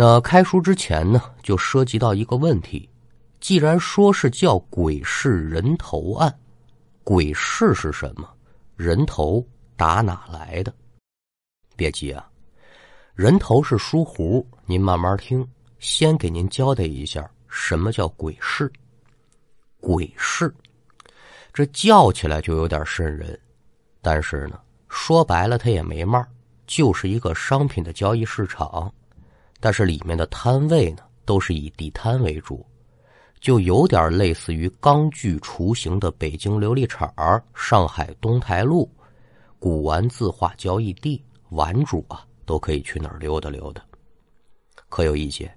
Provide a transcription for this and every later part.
那开书之前呢，就涉及到一个问题：既然说是叫鬼市人头案，鬼市是什么？人头打哪来的？别急啊，人头是书胡，您慢慢听。先给您交代一下，什么叫鬼市？鬼市，这叫起来就有点瘆人，但是呢，说白了它也没嘛，就是一个商品的交易市场。但是里面的摊位呢，都是以地摊为主，就有点类似于钢锯雏形的北京琉璃厂、上海东台路、古玩字画交易地，玩主啊都可以去那儿溜达溜达。可有一节，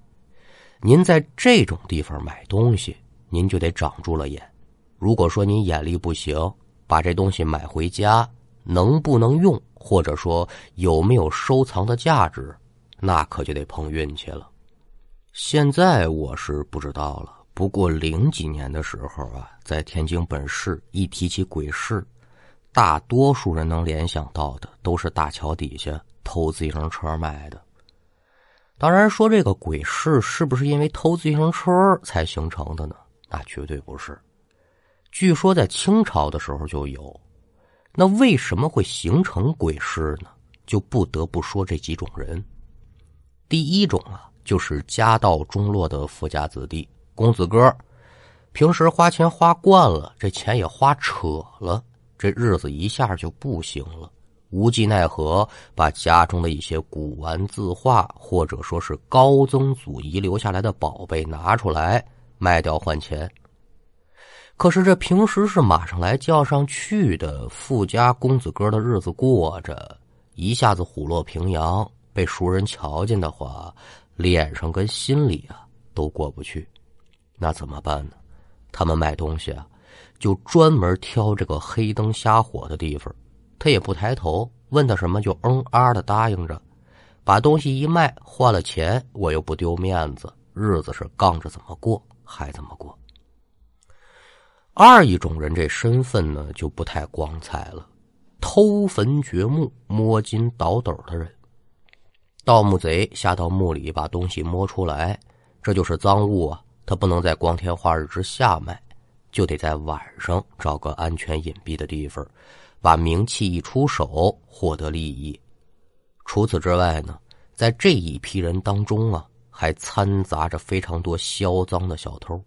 您在这种地方买东西。您就得长住了眼。如果说您眼力不行，把这东西买回家，能不能用，或者说有没有收藏的价值，那可就得碰运气了。现在我是不知道了。不过零几年的时候啊，在天津本市一提起鬼市，大多数人能联想到的都是大桥底下偷自行车卖的。当然，说这个鬼市是不是因为偷自行车才形成的呢？那绝对不是。据说在清朝的时候就有，那为什么会形成鬼市呢？就不得不说这几种人。第一种啊，就是家道中落的富家子弟、公子哥，平时花钱花惯了，这钱也花扯了，这日子一下就不行了，无计奈何，把家中的一些古玩字画，或者说是高曾祖遗留下来的宝贝拿出来。卖掉换钱，可是这平时是马上来叫上去的富家公子哥的日子过着，一下子虎落平阳，被熟人瞧见的话，脸上跟心里啊都过不去。那怎么办呢？他们卖东西啊，就专门挑这个黑灯瞎火的地方，他也不抬头，问他什么就嗯啊的答应着，把东西一卖换了钱，我又不丢面子，日子是杠着怎么过？还怎么过？二一种人这身份呢，就不太光彩了。偷坟掘墓、摸金倒斗的人，盗墓贼下到墓里把东西摸出来，这就是赃物啊！他不能在光天化日之下卖，就得在晚上找个安全隐蔽的地方，把名器一出手，获得利益。除此之外呢，在这一批人当中啊。还掺杂着非常多销赃的小偷。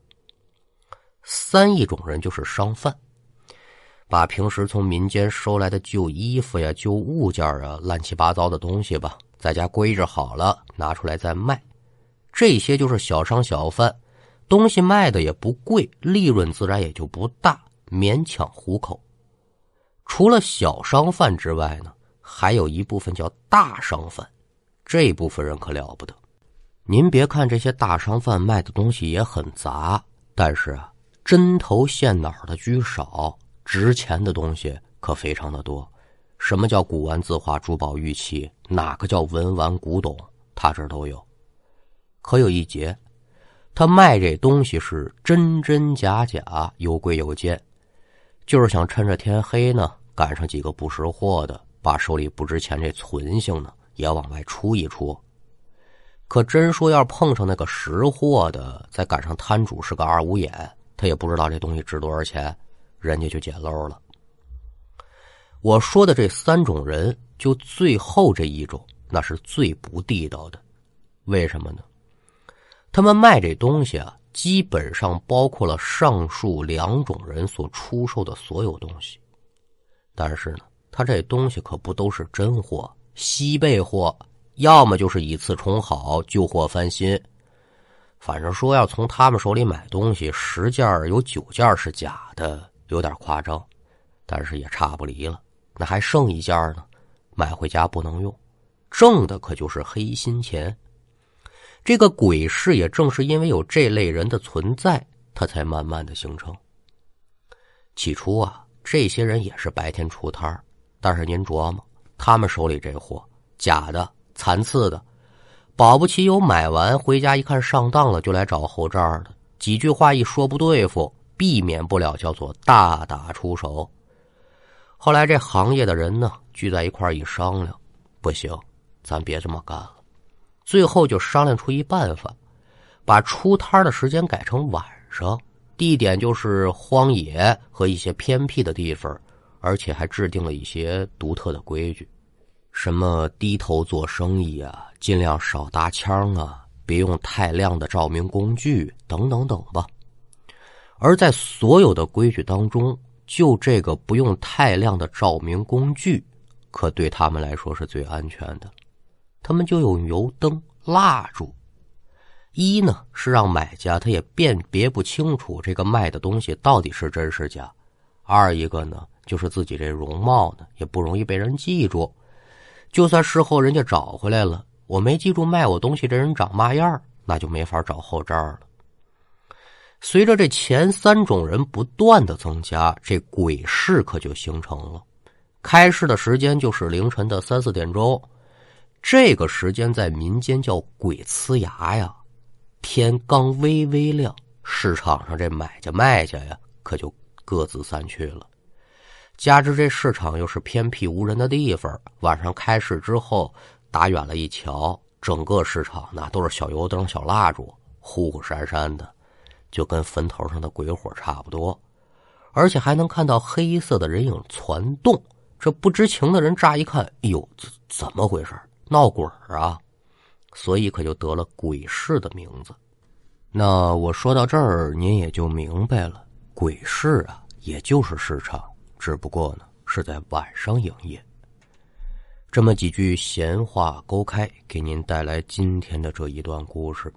三一种人就是商贩，把平时从民间收来的旧衣服呀、旧物件啊、乱七八糟的东西吧，在家归置好了，拿出来再卖。这些就是小商小贩，东西卖的也不贵，利润自然也就不大，勉强糊口。除了小商贩之外呢，还有一部分叫大商贩，这部分人可了不得。您别看这些大商贩卖的东西也很杂，但是啊，针头线脑的居少，值钱的东西可非常的多。什么叫古玩字画、珠宝玉器？哪个叫文玩古董？他这都有。可有一节，他卖这东西是真真假假，有贵有贱，就是想趁着天黑呢，赶上几个不识货的，把手里不值钱这存性呢也往外出一出。可真说要碰上那个识货的，再赶上摊主是个二五眼，他也不知道这东西值多少钱，人家就捡漏了。我说的这三种人，就最后这一种，那是最不地道的。为什么呢？他们卖这东西啊，基本上包括了上述两种人所出售的所有东西，但是呢，他这东西可不都是真货，西贝货。要么就是以次充好，旧货翻新。反正说要从他们手里买东西，十件有九件是假的，有点夸张，但是也差不离了。那还剩一件呢，买回家不能用，挣的可就是黑心钱。这个鬼市也正是因为有这类人的存在，它才慢慢的形成。起初啊，这些人也是白天出摊但是您琢磨，他们手里这货假的。残次的，保不齐有买完回家一看上当了，就来找后账的。几句话一说不对付，避免不了叫做大打出手。后来这行业的人呢聚在一块儿一商量，不行，咱别这么干了。最后就商量出一办法，把出摊的时间改成晚上，地点就是荒野和一些偏僻的地方，而且还制定了一些独特的规矩，什么低头做生意啊，尽量少搭腔啊，别用太亮的照明工具等等等吧。而在所有的规矩当中，就这个不用太亮的照明工具，可对他们来说是最安全的。他们就用油灯、蜡烛。一呢是让买家他也辨别不清楚这个卖的东西到底是真是假；二一个呢就是自己这容貌呢也不容易被人记住。就算事后人家找回来了，我没记住卖我东西这人长嘛样那就没法找后账了。随着这前三种人不断的增加，这鬼市可就形成了。开市的时间就是凌晨的三四点钟。这个时间在民间叫鬼呲牙呀，天刚微微亮，市场上这买家卖家呀，可就各自散去了。加之这市场又是偏僻无人的地方，晚上开市之后，打远了一瞧，整个市场那都是小油灯、小蜡烛，呼呼闪闪的，就跟坟头上的鬼火差不多，而且还能看到黑色的人影攒动。这不知情的人乍一看，哎呦，怎怎么回事？闹鬼啊，所以可就得了鬼市的名字。那我说到这儿，您也就明白了，鬼市啊，也就是市场，只不过呢是在晚上营业。这么几句闲话勾开，给您带来今天的这一段故事。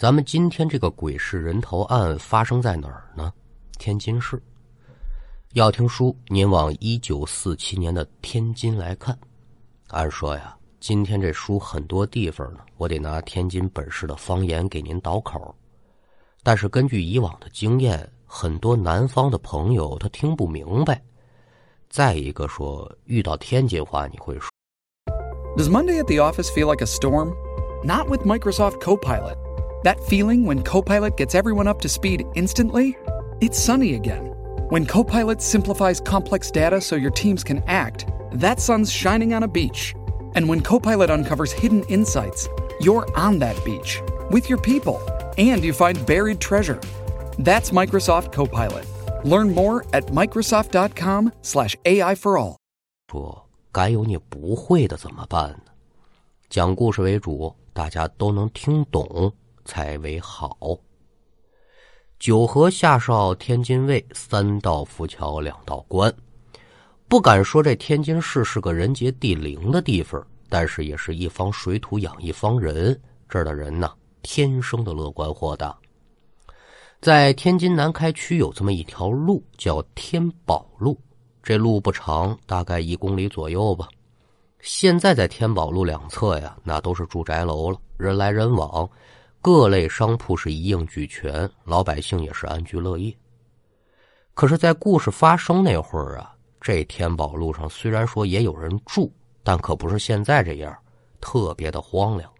咱们今天这个鬼市人头案发生在哪儿呢？天津市。要听书，您往一九四七年的天津来看。按说呀。今天这书很多地方呢，我得拿天津本市的方言给您倒口。但是根据以往的经验，很多南方的朋友他听不明白。再一个说，遇到天津话你会说。Does Monday at the office feel like a storm? Not with Microsoft Copilot. That feeling when Copilot gets everyone up to speed instantly? It's sunny again. When Copilot simplifies complex data so your teams can act, that sun's shining on a beach. And when Copilot uncovers hidden insights, you're on that beach with your people and you find buried treasure. That's Microsoft Copilot. Learn more at Microsoft.com/slash AI for all. 说敢有你不会的怎么办呢？讲故事为主，大家都能听懂 才为好。九河下哨，天津卫，三道浮桥，两道关。不敢说这天津市是个人杰地灵的地方，但是也是一方水土养一方人。这儿的人呢，天生的乐观豁达。在天津南开区有这么一条路，叫天宝路。这路不长，大概一公里左右吧。现在在天宝路两侧呀，那都是住宅楼了，人来人往，各类商铺是一应俱全，老百姓也是安居乐业。可是，在故事发生那会儿啊。这天宝路上虽然说也有人住，但可不是现在这样，特别的荒凉。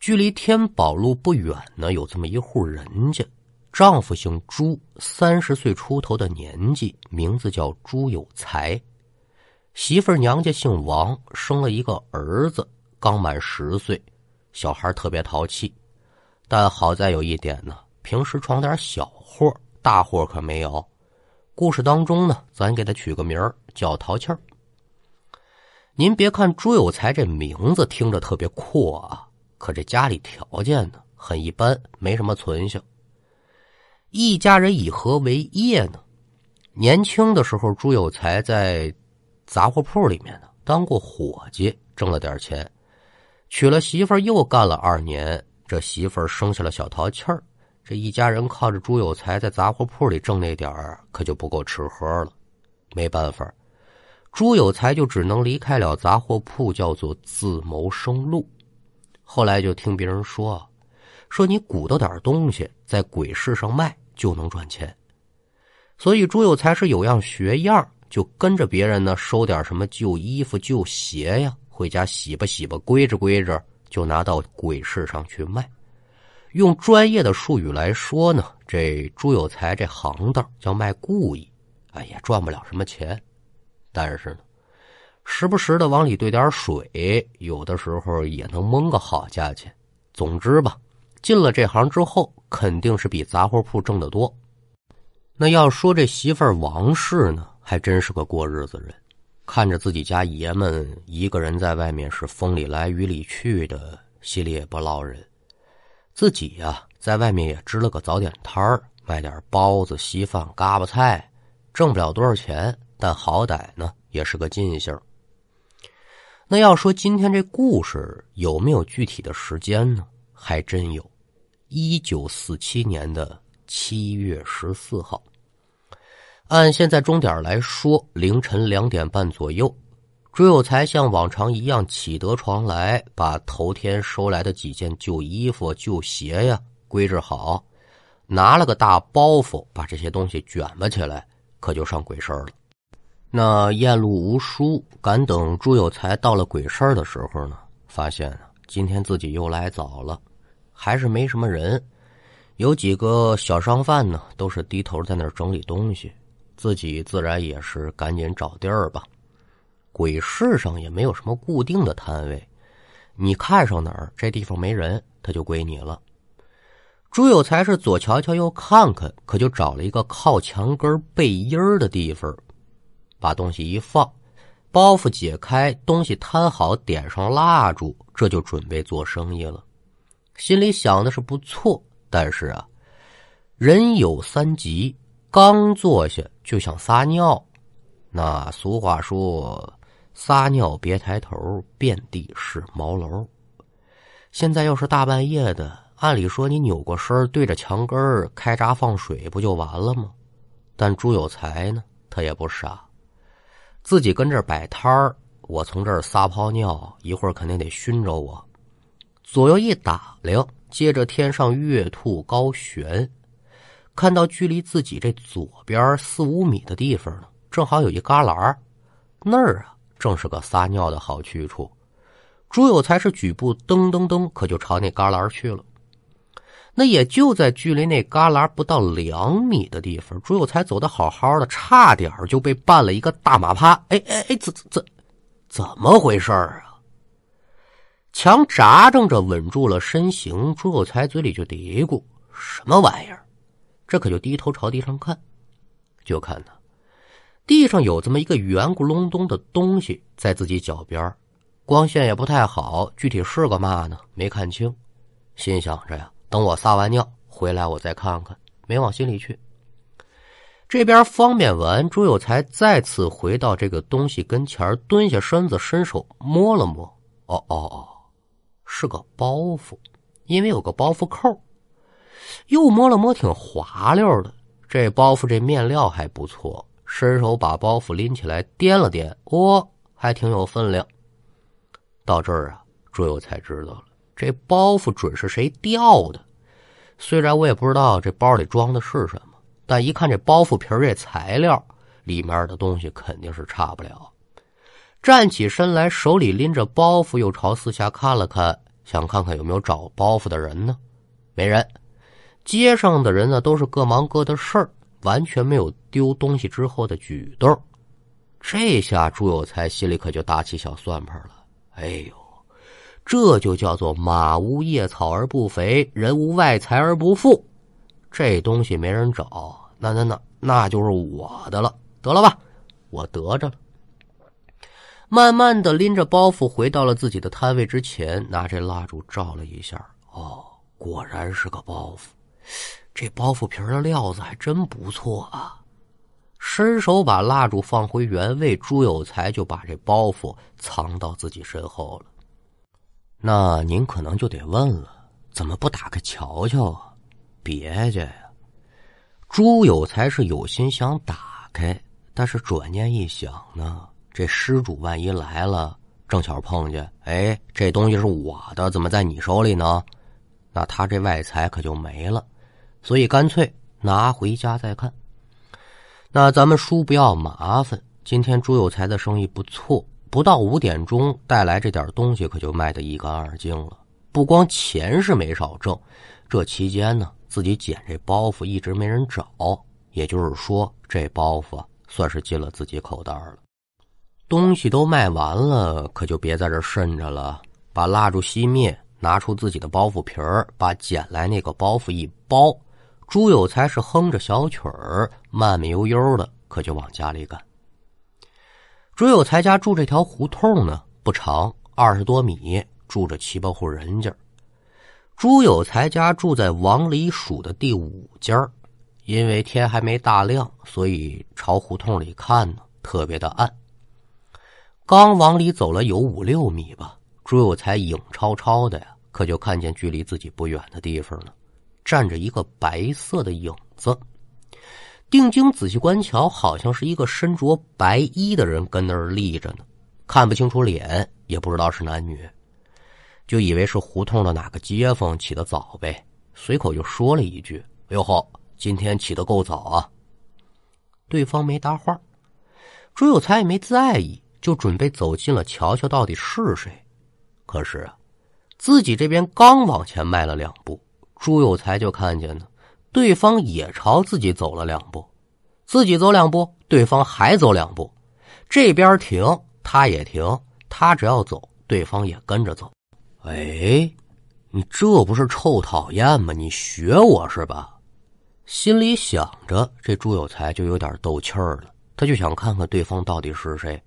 距离天宝路不远呢，有这么一户人家，丈夫姓朱，三十岁出头的年纪，名字叫朱有才。媳妇娘家姓王，生了一个儿子，刚满十岁，小孩特别淘气。但好在有一点呢，平时闯点小祸，大祸可没有。故事当中呢，咱给他取个名叫淘气儿。您别看朱有才这名字听着特别阔啊，可这家里条件呢很一般，没什么存性。一家人以何为业呢？年轻的时候，朱有才在杂货铺里面呢当过伙计，挣了点钱。娶了媳妇又干了二年，这媳妇生下了小淘气儿。这一家人靠着朱有才在杂货铺里挣那点儿，可就不够吃喝了。没办法，朱有才就只能离开了杂货铺，叫做自谋生路。后来就听别人说，说你鼓捣点东西在鬼市上卖就能赚钱。所以朱有才是有样学样，就跟着别人呢收点什么旧衣服、旧鞋呀，回家洗吧洗吧，归着归着就拿到鬼市上去卖。用专业的术语来说呢，这朱有才这行当叫卖故意，哎，也赚不了什么钱。但是呢，时不时的往里兑点水，有的时候也能蒙个好价钱。总之吧，进了这行之后，肯定是比杂货铺挣得多。那要说这媳妇王氏呢，还真是个过日子人，看着自己家爷们一个人在外面是风里来雨里去的，心里也不落忍。自己呀，在外面也支了个早点摊儿，卖点包子、稀饭、嘎巴菜，挣不了多少钱，但好歹呢也是个尽兴。那要说今天这故事有没有具体的时间呢？还真有，一九四七年的七月十四号，按现在钟点来说，凌晨两点半左右，朱有才像往常一样起得床来，把头天收来的几件旧衣服、旧鞋呀归置好，拿了个大包袱，把这些东西卷吧起来，可就上鬼市了。那验路无书，赶等朱有才到了鬼市的时候呢，发现啊，今天自己又来早了，还是没什么人。有几个小商贩呢，都是低头在那儿整理东西，自己自然也是赶紧找地儿吧。鬼市上也没有什么固定的摊位，你看上哪儿，这地方没人，他就归你了。朱有才是左瞧瞧右看看，可就找了一个靠墙根背阴儿的地方。把东西一放，包袱解开，东西摊好，点上蜡烛，这就准备做生意了。心里想的是不错，但是啊，人有三急，刚坐下就想撒尿。那俗话说：“撒尿别抬头，遍地是茅楼。”现在又是大半夜的，按理说你扭过身对着墙根开闸放水不就完了吗？但朱有才呢，他也不傻。自己跟这摆摊儿，我从这儿撒泡尿，一会儿肯定得熏着我。左右一打量，接着天上月兔高悬，看到距离自己这左边四五米的地方呢，正好有一旮旯那儿啊正是个撒尿的好去处。朱有才是举步噔噔噔，可就朝那旮旯去了。那也就在距离那旮旯不到两米的地方，朱有才走的好好的，差点就被绊了一个大马趴。哎哎哎，怎怎怎，怎么回事啊？强扎正着稳住了身形，朱有才嘴里就嘀咕：“什么玩意儿？”这可就低头朝地上看，就看他地上有这么一个圆咕隆咚的东西在自己脚边，光线也不太好，具体是个嘛呢？没看清，心想着呀。等我撒完尿回来，我再看看，没往心里去。这边方便完，朱有才再次回到这个东西跟前，蹲下身子，伸手摸了摸。哦哦哦，是个包袱，因为有个包袱扣。又摸了摸，挺滑溜的。这包袱这面料还不错。伸手把包袱拎起来，掂了掂，哦，还挺有分量。到这儿啊，朱有才知道了。这包袱准是谁掉的？虽然我也不知道这包里装的是什么，但一看这包袱皮这材料，里面的东西肯定是差不了。站起身来，手里拎着包袱，又朝四下看了看，想看看有没有找包袱的人呢？没人。街上的人呢，都是各忙各的事儿，完全没有丢东西之后的举动。这下朱有才心里可就打起小算盘了。哎呦！这就叫做马无夜草而不肥，人无外财而不富。这东西没人找，那那那那就是我的了。得了吧，我得着了。慢慢的拎着包袱回到了自己的摊位之前，拿这蜡烛照了一下。哦，果然是个包袱。这包袱皮的料子还真不错啊。伸手把蜡烛放回原位，朱有才就把这包袱藏到自己身后了。那您可能就得问了，怎么不打开瞧瞧啊？别介呀！朱有才是有心想打开，但是转念一想呢，这失主万一来了，正巧碰见，哎，这东西是我的，怎么在你手里呢？那他这外财可就没了，所以干脆拿回家再看。那咱们叔不要麻烦，今天朱有才的生意不错。不到五点钟，带来这点东西可就卖得一干二净了。不光钱是没少挣，这期间呢，自己捡这包袱一直没人找，也就是说，这包袱算是进了自己口袋了。东西都卖完了，可就别在这渗着了。把蜡烛熄灭，拿出自己的包袱皮儿，把捡来那个包袱一包。朱有才是哼着小曲儿，慢慢悠悠的，可就往家里赶。朱有才家住这条胡同呢，不长，二十多米，住着七八户人家。朱有才家住在往里数的第五家因为天还没大亮，所以朝胡同里看呢，特别的暗。刚往里走了有五六米吧，朱有才影超超的呀，可就看见距离自己不远的地方呢。站着一个白色的影子，定睛仔细观瞧，好像是一个身着白衣的人跟那儿立着呢，看不清楚脸，也不知道是男女，就以为是胡同的哪个街坊起得早呗，随口就说了一句：“哟呵，今天起得够早啊。”对方没搭话，朱有才也没在意，就准备走近了瞧瞧到底是谁。可是啊，自己这边刚往前迈了两步。朱有才就看见呢，对方也朝自己走了两步，自己走两步，对方还走两步，这边停，他也停，他只要走，对方也跟着走。哎，你这不是臭讨厌吗？你学我是吧？心里想着，这朱有才就有点斗气儿了，他就想看看对方到底是谁，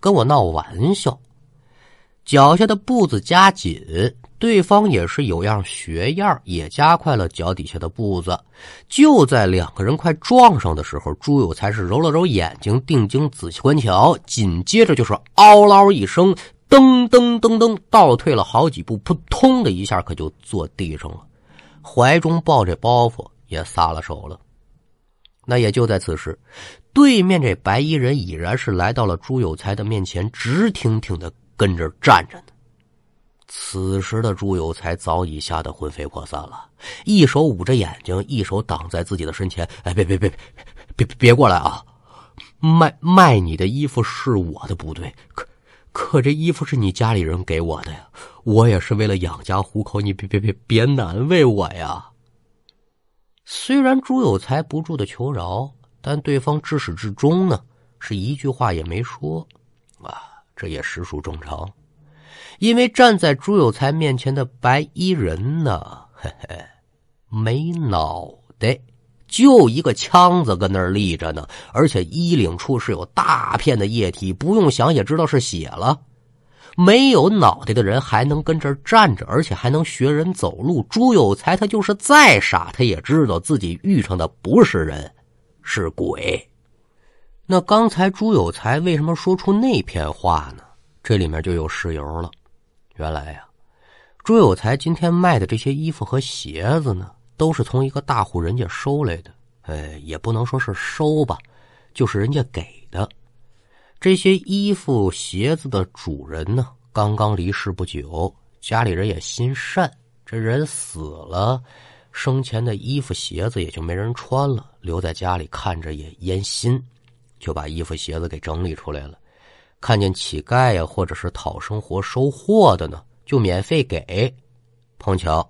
跟我闹玩笑。脚下的步子加紧，对方也是有样学样，也加快了脚底下的步子。就在两个人快撞上的时候，朱有才是揉了揉眼睛，定睛仔细观瞧，紧接着就是“嗷嗷”一声，噔噔噔噔，倒退了好几步，扑通的一下，可就坐地上了，怀中抱着包袱也撒了手了。那也就在此时，对面这白衣人已然是来到了朱有才的面前，直挺挺的。跟这站着呢。此时的朱有才早已吓得魂飞魄散了，一手捂着眼睛，一手挡在自己的身前。哎，别别别别别别过来啊！卖卖你的衣服是我的不对，可可这衣服是你家里人给我的呀，我也是为了养家糊口，你别别别别难为我呀！虽然朱有才不住的求饶，但对方至始至终呢是一句话也没说啊。这也实属正常，因为站在朱有才面前的白衣人呢，嘿嘿，没脑袋，就一个枪子跟那儿立着呢，而且衣领处是有大片的液体，不用想也知道是血了。没有脑袋的人还能跟这儿站着，而且还能学人走路。朱有才他就是再傻，他也知道自己遇上的不是人，是鬼。那刚才朱有才为什么说出那片话呢？这里面就有事由了。原来呀，朱有才今天卖的这些衣服和鞋子呢，都是从一个大户人家收来的。哎，也不能说是收吧，就是人家给的。这些衣服鞋子的主人呢，刚刚离世不久，家里人也心善，这人死了，生前的衣服鞋子也就没人穿了，留在家里看着也烟心。就把衣服鞋子给整理出来了，看见乞丐呀，或者是讨生活收货的呢，就免费给。碰巧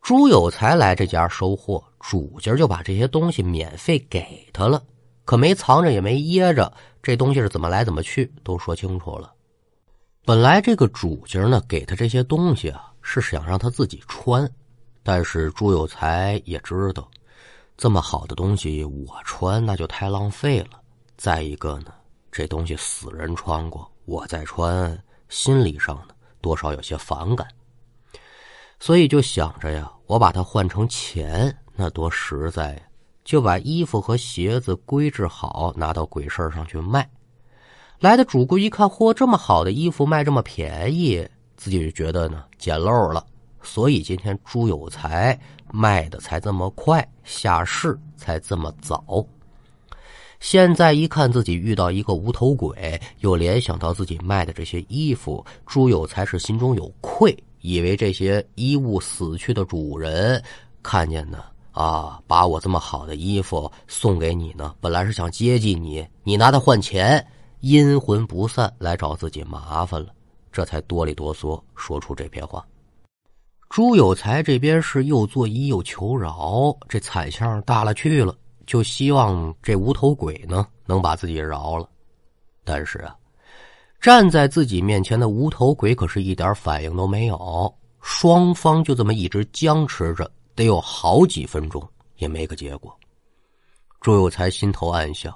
朱有才来这家收货，主家就把这些东西免费给他了，可没藏着也没掖着，这东西是怎么来怎么去都说清楚了。本来这个主家呢给他这些东西啊，是想让他自己穿，但是朱有才也知道，这么好的东西我穿那就太浪费了。再一个呢，这东西死人穿过，我再穿，心理上呢多少有些反感，所以就想着呀，我把它换成钱，那多实在呀！就把衣服和鞋子归置好，拿到鬼市上去卖。来的主顾一看，嚯，这么好的衣服卖这么便宜，自己就觉得呢捡漏了，所以今天朱有才卖的才这么快，下市才这么早。现在一看自己遇到一个无头鬼，又联想到自己卖的这些衣服，朱有才是心中有愧，以为这些衣物死去的主人看见呢啊，把我这么好的衣服送给你呢，本来是想接济你，你拿它换钱，阴魂不散来找自己麻烦了，这才哆里哆嗦说出这篇话。朱有才这边是又作揖又求饶，这惨相大了去了。就希望这无头鬼呢能把自己饶了，但是啊，站在自己面前的无头鬼可是一点反应都没有，双方就这么一直僵持着，得有好几分钟也没个结果。朱有才心头暗想：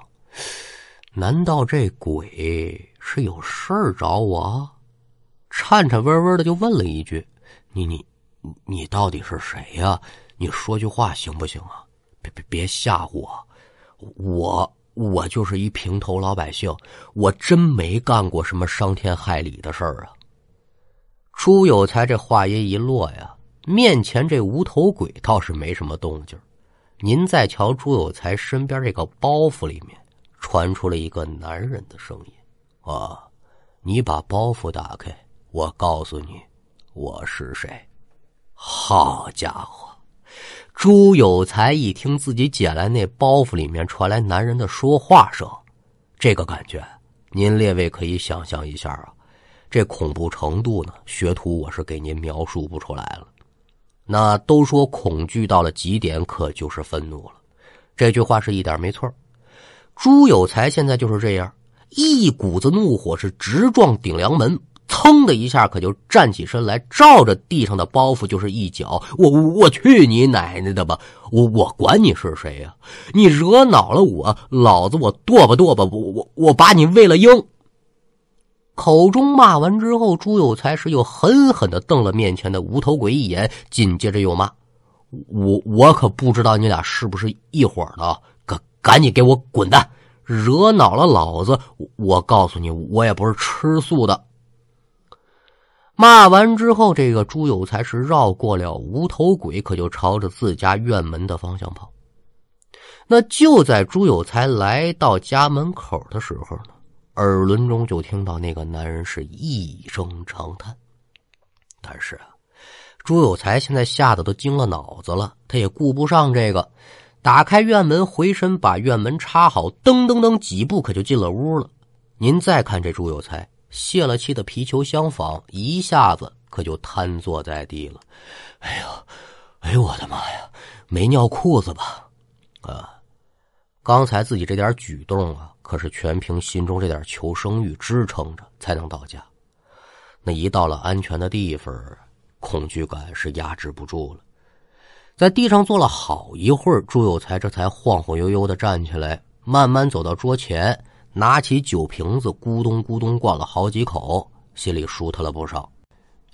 难道这鬼是有事儿找我？颤颤巍巍的就问了一句：“你你你到底是谁呀？你说句话行不行啊？别别别吓唬我，我。”我就是一平头老百姓，我真没干过什么伤天害理的事儿啊！朱有才这话音一落呀，面前这无头鬼倒是没什么动静。您再瞧朱有才身边这个包袱里面，传出了一个男人的声音：“啊，你把包袱打开，我告诉你，我是谁。”好家伙！朱有才一听自己捡来那包袱里面传来男人的说话声，这个感觉，您列位可以想象一下啊，这恐怖程度呢，学徒我是给您描述不出来了。那都说恐惧到了极点，可就是愤怒了。这句话是一点没错。朱有才现在就是这样，一股子怒火是直撞顶梁门。噌的一下，可就站起身来，照着地上的包袱就是一脚。我我我去你奶奶的吧！我我管你是谁呀？你惹恼了我，老子我剁吧剁吧！我我我把你喂了鹰！口中骂完之后，朱有才是又狠狠的瞪了面前的无头鬼一眼，紧接着又骂：“我我可不知道你俩是不是一伙的，赶赶紧给我滚蛋！惹恼了老子，我告诉你，我也不是吃素的。”骂完之后，这个朱有才是绕过了无头鬼，可就朝着自家院门的方向跑。那就在朱有才来到家门口的时候呢，耳轮中就听到那个男人是一声长叹。但是啊，朱有才现在吓得都惊了脑子了，他也顾不上这个，打开院门，回身把院门插好，噔噔噔几步可就进了屋了。您再看这朱有才。泄了气的皮球相仿，一下子可就瘫坐在地了。哎呦，哎呦，我的妈呀！没尿裤子吧？啊！刚才自己这点举动啊，可是全凭心中这点求生欲支撑着才能到家。那一到了安全的地方，恐惧感是压制不住了。在地上坐了好一会儿，朱有才这才晃晃悠悠的站起来，慢慢走到桌前。拿起酒瓶子，咕咚咕咚灌了好几口，心里舒坦了不少。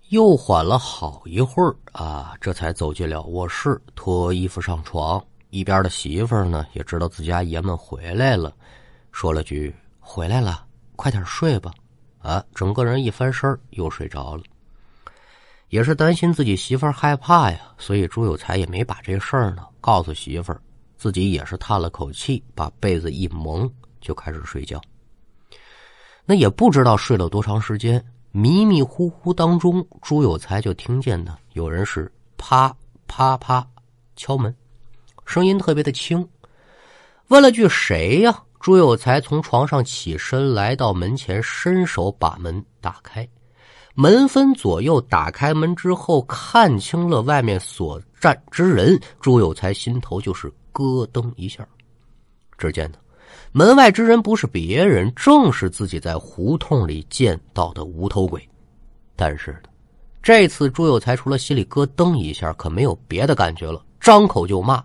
又缓了好一会儿啊，这才走进了卧室，脱衣服上床。一边的媳妇儿呢，也知道自家爷们回来了，说了句：“回来了，快点睡吧。”啊，整个人一翻身又睡着了。也是担心自己媳妇害怕呀，所以朱有才也没把这事儿呢告诉媳妇儿，自己也是叹了口气，把被子一蒙。就开始睡觉，那也不知道睡了多长时间，迷迷糊糊当中，朱有才就听见呢，有人是啪啪啪敲门，声音特别的轻，问了句谁呀？朱有才从床上起身，来到门前，伸手把门打开，门分左右，打开门之后，看清了外面所站之人，朱有才心头就是咯噔一下，只见呢。门外之人不是别人，正是自己在胡同里见到的无头鬼。但是呢，这次朱有才除了心里咯噔一下，可没有别的感觉了，张口就骂：“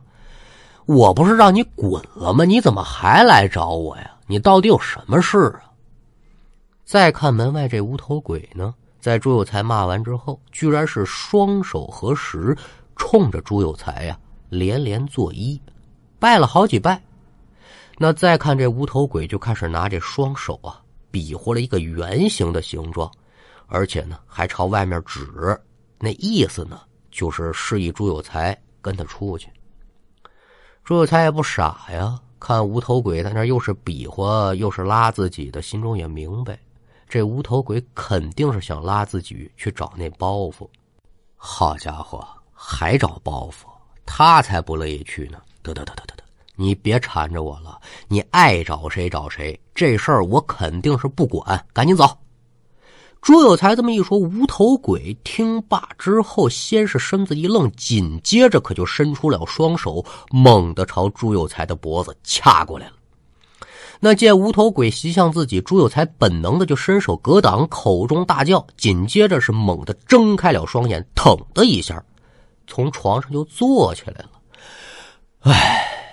我不是让你滚了吗？你怎么还来找我呀？你到底有什么事啊？”再看门外这无头鬼呢，在朱有才骂完之后，居然是双手合十，冲着朱有才呀连连作揖，拜了好几拜。那再看这无头鬼，就开始拿这双手啊，比划了一个圆形的形状，而且呢，还朝外面指，那意思呢，就是示意朱有才跟他出去。朱有才也不傻呀，看无头鬼在那又是比划又是拉自己的，心中也明白，这无头鬼肯定是想拉自己去找那包袱。好家伙，还找包袱，他才不乐意去呢！得得得得得。你别缠着我了，你爱找谁找谁，这事儿我肯定是不管。赶紧走！朱有才这么一说，无头鬼听罢之后，先是身子一愣，紧接着可就伸出了双手，猛地朝朱有才的脖子掐过来了。那见无头鬼袭向自己，朱有才本能的就伸手格挡，口中大叫，紧接着是猛地睁开了双眼，腾的一下，从床上就坐起来了。唉，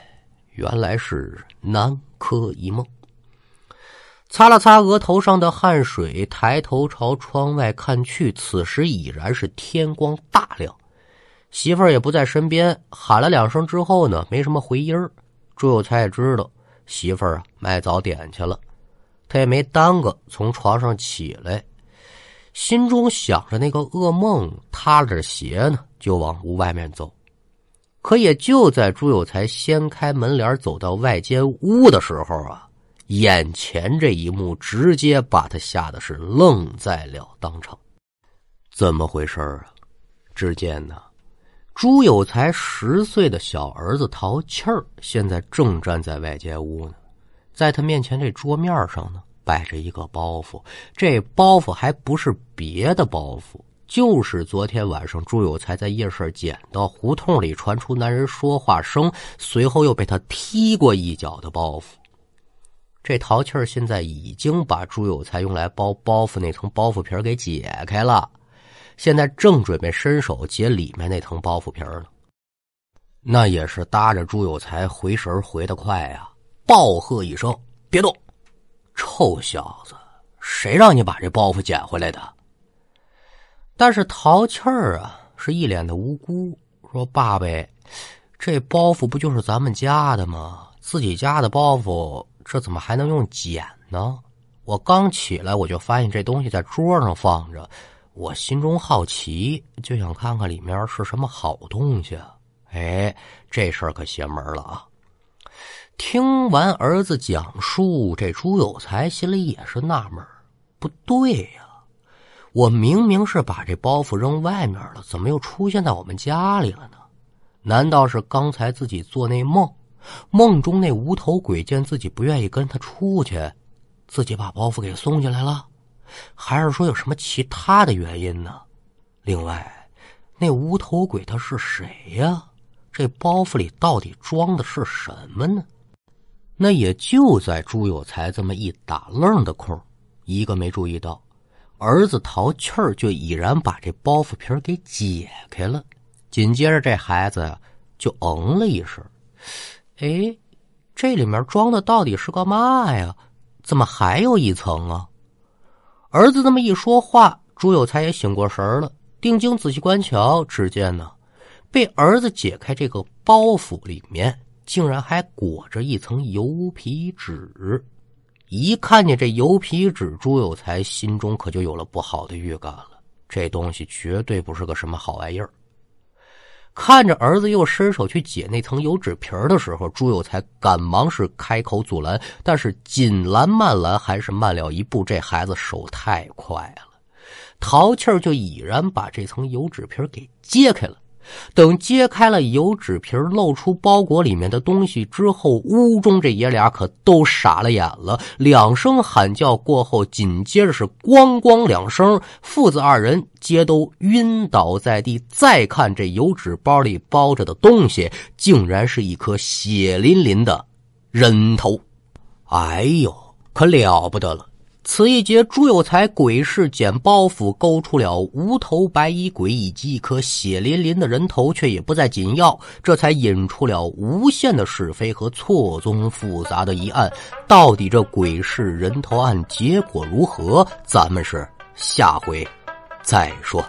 原来是南柯一梦。擦了擦额头上的汗水，抬头朝窗外看去，此时已然是天光大亮。媳妇儿也不在身边，喊了两声之后呢，没什么回音朱有才也知道媳妇儿啊卖早点去了，他也没耽搁，从床上起来，心中想着那个噩梦，踏着鞋呢就往屋外面走。可也就在朱有才掀开门帘走到外间屋的时候啊。眼前这一幕直接把他吓得是愣在了当场，怎么回事啊？只见呢，朱有才十岁的小儿子淘气儿现在正站在外间屋呢，在他面前这桌面上呢摆着一个包袱，这包袱还不是别的包袱，就是昨天晚上朱有才在夜市捡到胡同里传出男人说话声，随后又被他踢过一脚的包袱。这淘气儿现在已经把朱有才用来包包袱那层包袱皮给解开了，现在正准备伸手解里面那层包袱皮呢。那也是搭着朱有才回神回得快呀！暴喝一声：“别动！臭小子，谁让你把这包袱捡回来的？”但是淘气儿啊，是一脸的无辜，说：“爸爸，这包袱不就是咱们家的吗？自己家的包袱。”这怎么还能用捡呢？我刚起来，我就发现这东西在桌上放着，我心中好奇，就想看看里面是什么好东西。哎，这事儿可邪门了啊！听完儿子讲述，这朱有才心里也是纳闷不对呀，我明明是把这包袱扔外面了，怎么又出现在我们家里了呢？难道是刚才自己做那梦？梦中那无头鬼见自己不愿意跟他出去，自己把包袱给送进来了，还是说有什么其他的原因呢？另外，那无头鬼他是谁呀？这包袱里到底装的是什么呢？那也就在朱有才这么一打愣的空，一个没注意到，儿子淘气儿就已然把这包袱皮给解开了。紧接着，这孩子呀就嗯了一声。哎，这里面装的到底是个嘛呀？怎么还有一层啊？儿子这么一说话，朱有才也醒过神了，定睛仔细观瞧，只见呢，被儿子解开这个包袱里面，竟然还裹着一层油皮纸。一看见这油皮纸，朱有才心中可就有了不好的预感了，这东西绝对不是个什么好玩意儿。看着儿子又伸手去解那层油纸皮儿的时候，朱有才赶忙是开口阻拦，但是紧拦慢拦还是慢了一步。这孩子手太快了，淘气儿就已然把这层油纸皮儿给揭开了。等揭开了油纸皮露出包裹里面的东西之后，屋中这爷俩可都傻了眼了。两声喊叫过后，紧接着是咣咣两声，父子二人皆都晕倒在地。再看这油纸包里包着的东西，竟然是一颗血淋淋的人头！哎呦，可了不得了！此一节，朱有才鬼市捡包袱，勾出了无头白衣鬼以及一颗血淋淋的人头，却也不再紧要，这才引出了无限的是非和错综复杂的疑案。到底这鬼市人头案结果如何？咱们是下回再说。